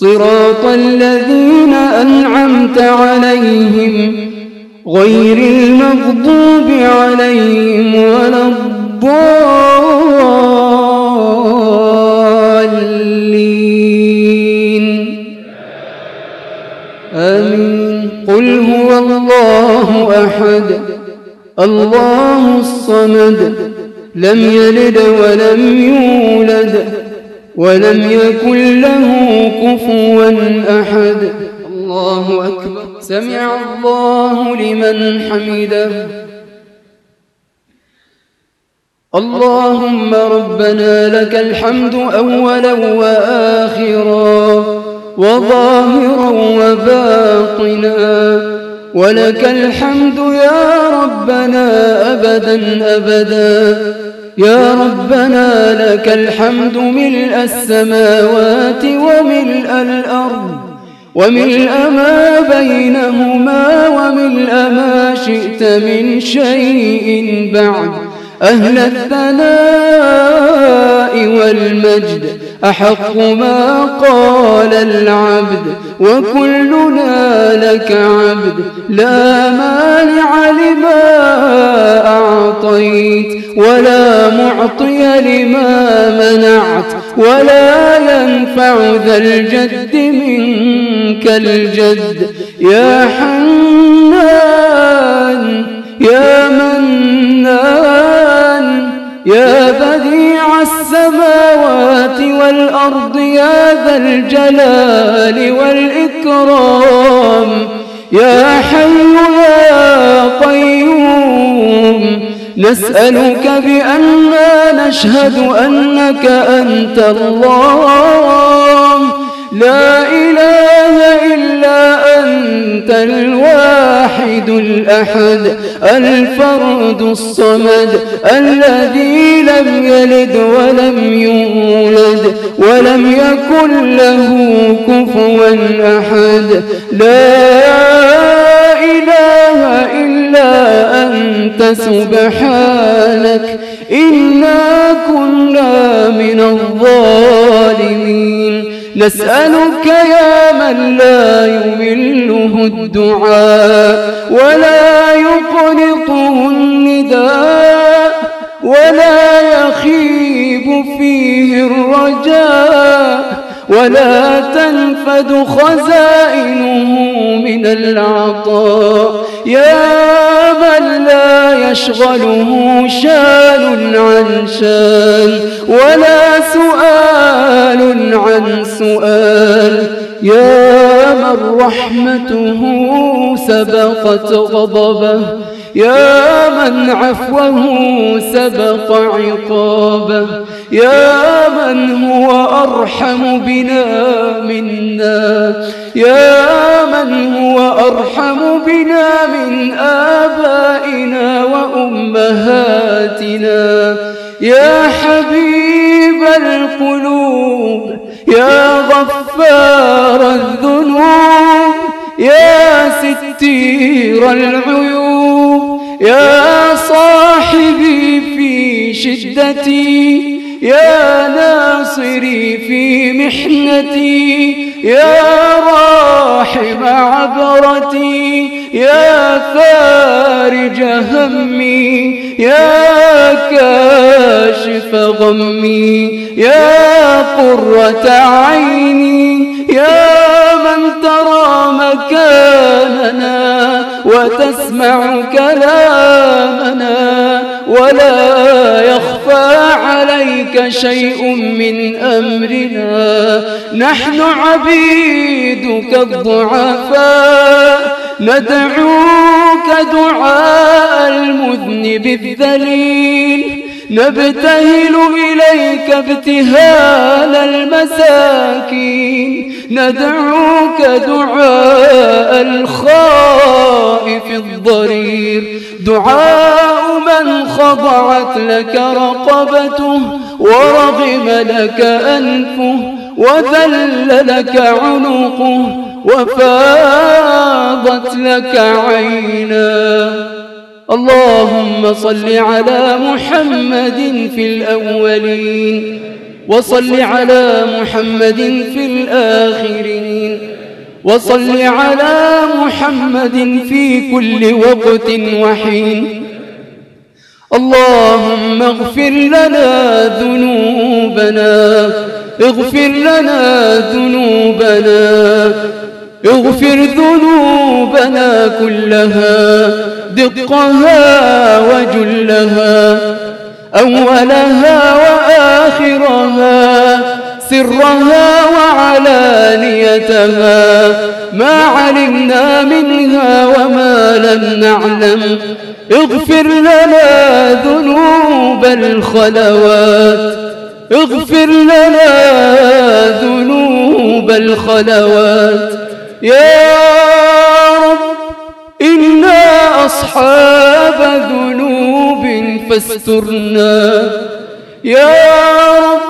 صراط الذين أنعمت عليهم غير المغضوب عليهم ولا الضالين. آمين. قل هو الله أحد. الله الصمد. لم يلد ولم يولد. ولم يكن له كفوا أحد. الله أكبر. سمع الله لمن حمده. اللهم ربنا لك الحمد أولا وآخرا وظاهرا وباطنا. ولك الحمد يا ربنا أبدا أبدا. يا ربنا لك الحمد ملء السماوات وملء الأرض وملء ما بينهما وملء ما شئت من شيء بعد أهل الثناء والمجد أحق ما قال العبد وكلنا لك عبد. لا مانع لما أعطيت ولا معطي لما منعت ولا ينفع ذا الجد منك الجد. يا حنان يا منان يا بديع السماوات والأرض يا ذا الجلال والإكرام. يا حي يا قيوم. نسألك بأننا نشهد أنك أنت الله. لا إله إلا أنت الواحد الأحد الفرد الصمد الذي لم يلد ولم يولد ولم يكن له كفوا أحد. لا إله إلا أنت سبحانك إنا كنا من الظالمين. نسألك يا من لا يمله الدعاء ولا يقنطه النداء ولا يخيب فيه الرجاء ولا تنفد خزائنه من العطاء يا من لا يشغله شان عن شان ولا سؤال عن سؤال. يا من رحمته سبقت غضبه. يا من عفوه سبق عقابه. يا من هو أرحم بنا منا. يا من هو أرحم بنا من آبائنا وأمهاتنا. يا حبيب القلوب غفار الذنوب يا ستير العيوب يا صاحبي في شدتي يا ناصري في محنتي يا راحم عبرتي يا فارج همي يا كاشف غمي يا قرة عيني يا من ترى مكاننا وتسمع كلامنا ولا يخفى عليك شيء من أمرنا. نحن عبيدك الضعفاء ندعوك دعاء المذنب الذليل. نبتهل إليك ابتهال المساكين. ندعوك دعاء الخائف الضرير. دعاء من خضعت لك رقبته ورغم لك أنفه وذل لك عنقه وفاضت لك عينا اللهم صل على محمد في الأولين وصل على محمد في الآخرين وصل على محمد في كل وقت وحين. اللهم اغفر لنا ذنوبنا اغفر لنا ذنوبنا اغفر ذنوبنا كلها. دقها وجلها أولها وآخرها سرها وعلانيتها ما علمنا منها وما لم نعلم. اغفر لنا ذنوب الخلوات اغفر لنا ذنوب الخلوات. يا أصحاب ذنوب فاسترنا. يا رب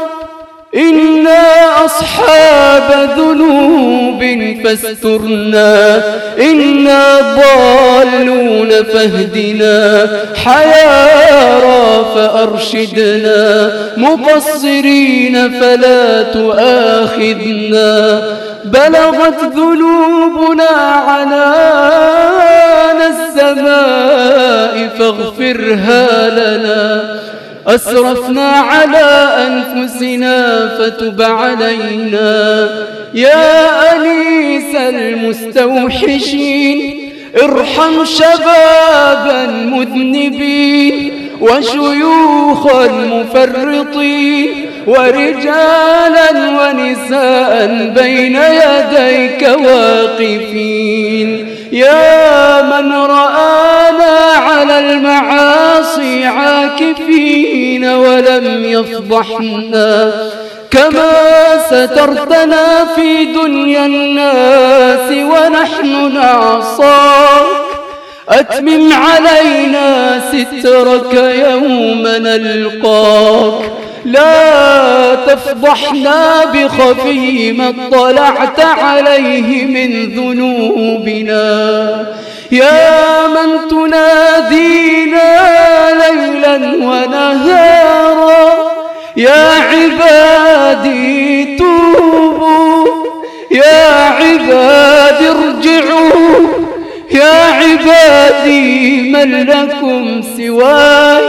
إنا أصحاب ذنوب فاسترنا. إنا ضالون فاهدنا. حيارى فأرشدنا. مقصرين فلا تؤاخذنا. بلغت ذنوبنا عنان السماء فاغفرها لنا. أسرفنا على أنفسنا فتب علينا. يا أنيس المستوحشين؟ ارحم شبابا مذنبين وشيوخا مفرطين ورجالا ونساء بين يديك واقفين. يا من رآنا على المعاصي عاكفين ولم يفضحنا كما سترتنا في دنيا الناس ونحن نعصاك أتمم علينا سترك يوم نلقاك. لا تفضحنا بخفي ما اطلعت عليه من ذنوبنا. يا من تنادينا ليلا ونهارا. يا عبادي توبوا. يا عبادي ارجعوا. يا عبادي من لكم سواي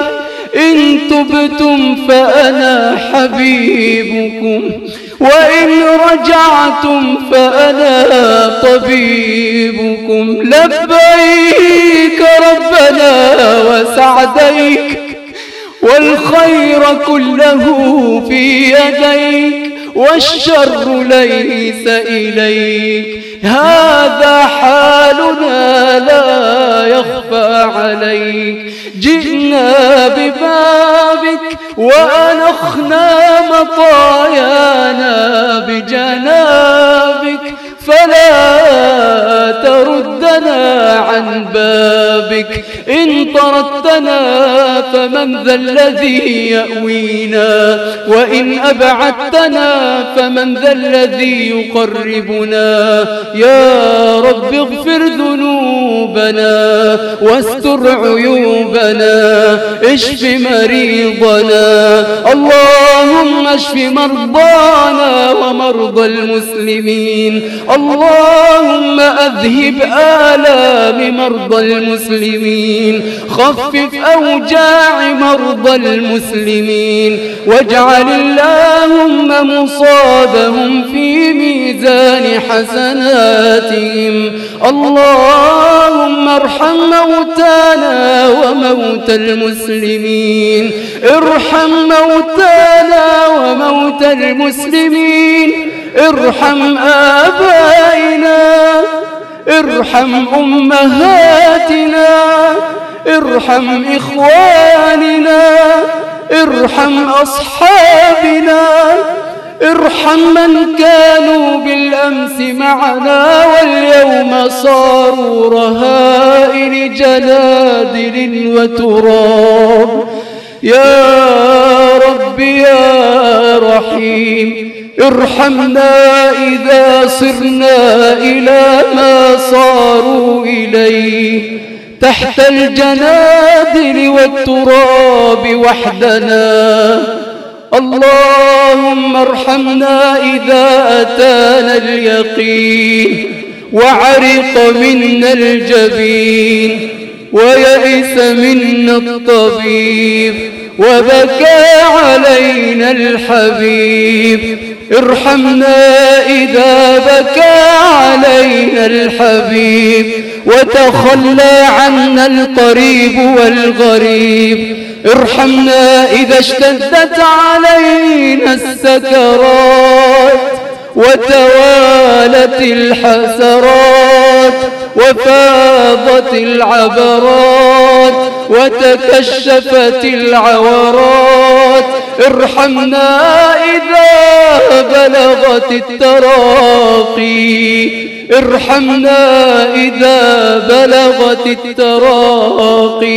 إن تبتم فأنا حبيبكم وإن رجعتم فأنا طبيبكم. لبيك ربنا وسعديك والخير كله في يديك. والشر ليس إليك. هذا حالنا لا يخفى عليك. جئنا ببابك وأنخنا مطايانا بجنابك. فلا تردنا عن بابك. طردتنا فمن ذا الذي يأوينا؟ وإن أبعدتنا فمن ذا الذي يقربنا؟ يا رب اغفر ذنوبنا واستر عيوبنا اشف مريضنا. اللهم اشف مرضانا ومرضى المسلمين. اللهم أذهب آلام مرضى المسلمين. خفف أوجاع مرضى المسلمين واجعل اللهم مصابهم في ميزان حسناتهم. اللهم ارحم موتانا وموتى المسلمين. ارحم موتانا وموتى المسلمين. ارحم آبائنا. ارحم أمهاتنا. ارحم إخواننا ارحم أصحابنا ارحم من كانوا بالأمس معنا واليوم صاروا رهائن رمل وتراب. يا رب يا رحيم ارحمنا إذا صرنا إلى ما صاروا إليه. تحت الجنادل والتراب وحدنا. اللهم ارحمنا إذا أتانا اليقين وعرق منا الجبين ويئس منا الطبيب. وبكى علينا الحبيب. ارحمنا إذا بكى علينا الحبيب. وتخلى عنا القريب والغريب. ارحمنا إذا اشتدت علينا السكرات. وتوالت الحسرات. وفاضت العبرات. وتكشفت العورات. ارحمنا إذا بلغت التراقي. ارحمنا إذا بلغت التراقي.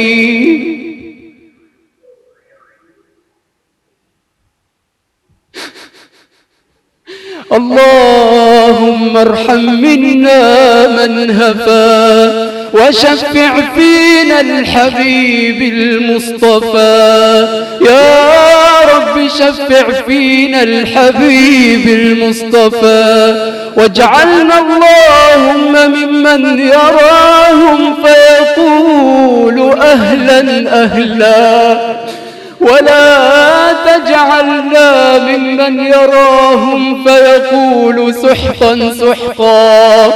اللهم ارحم منا من هفا وشفع فينا الحبيب المصطفى. يا رب شفع فينا الحبيب المصطفى. واجعلنا اللهم ممن يراهم فيقول أهلا أهلا. ولا تجعلنا ممن يراهم فيقول سحقا سحقا.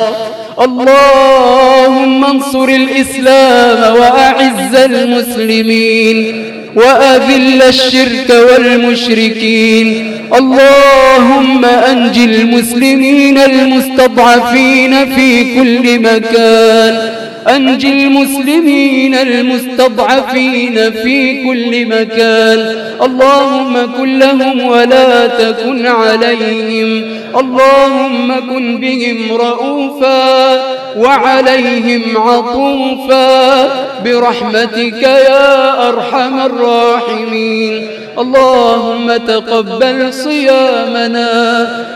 اللهم انصر الإسلام وأعز المسلمين وأذل الشرك والمشركين. اللهم أنج المسلمين المستضعفين في كل مكان. أنج المسلمين المستضعفين في كل مكان. اللهم كن لهم ولا تكن عليهم. اللهم كن بهم رؤوفا وعليهم عطوفا. برحمتك يا أرحم الراحمين. اللهم تقبل صيامنا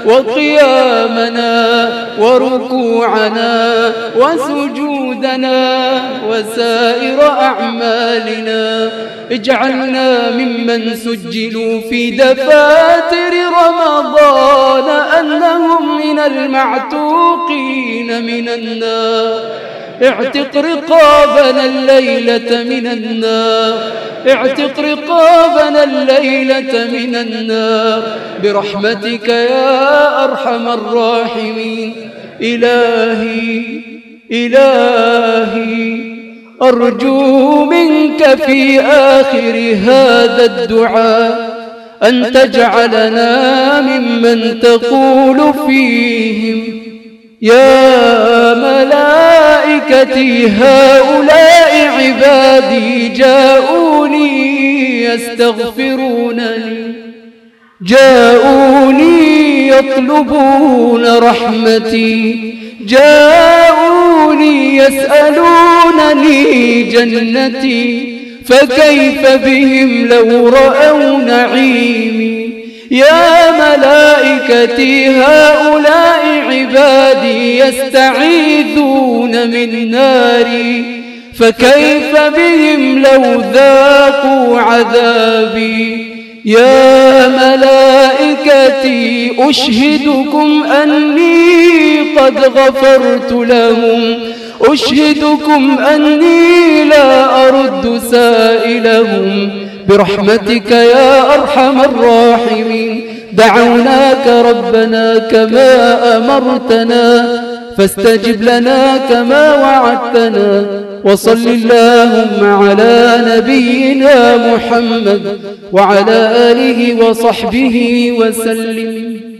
وقيامنا وركوعنا وسجودنا وسائر أعمالنا. اجعلنا ممن سجلوا في دفاتر رمضان أنهم من المعتوقين من النار. اعتق رقابنا الليلة من النار. اعتق رقابنا الليلة من النار. برحمتك يا أرحم الراحمين. إلهي إلهي أرجو منك في آخر هذا الدعاء أن تجعلنا ممن تقول فيهم يا ملائكتي هؤلاء عبادي جاءوني يستغفرونني. جاءوني يطلبون رحمتي. جاءوني يسألونني جنتي. فكيف بهم لو رأوا نعيمي؟ يا ملائكتي هؤلاء عبادي يستعيذون من ناري فكيف بهم لو ذاقوا عذابي؟ يا ملائكتي أشهدكم أني قد غفرت لهم أشهدكم أني لا أرد سائلهم. برحمتك يا أرحم الراحمين. دعوناك ربنا كما أمرتنا فاستجب لنا كما وعدتنا وصل اللهم على نبينا محمد وعلى آله وصحبه وسلم.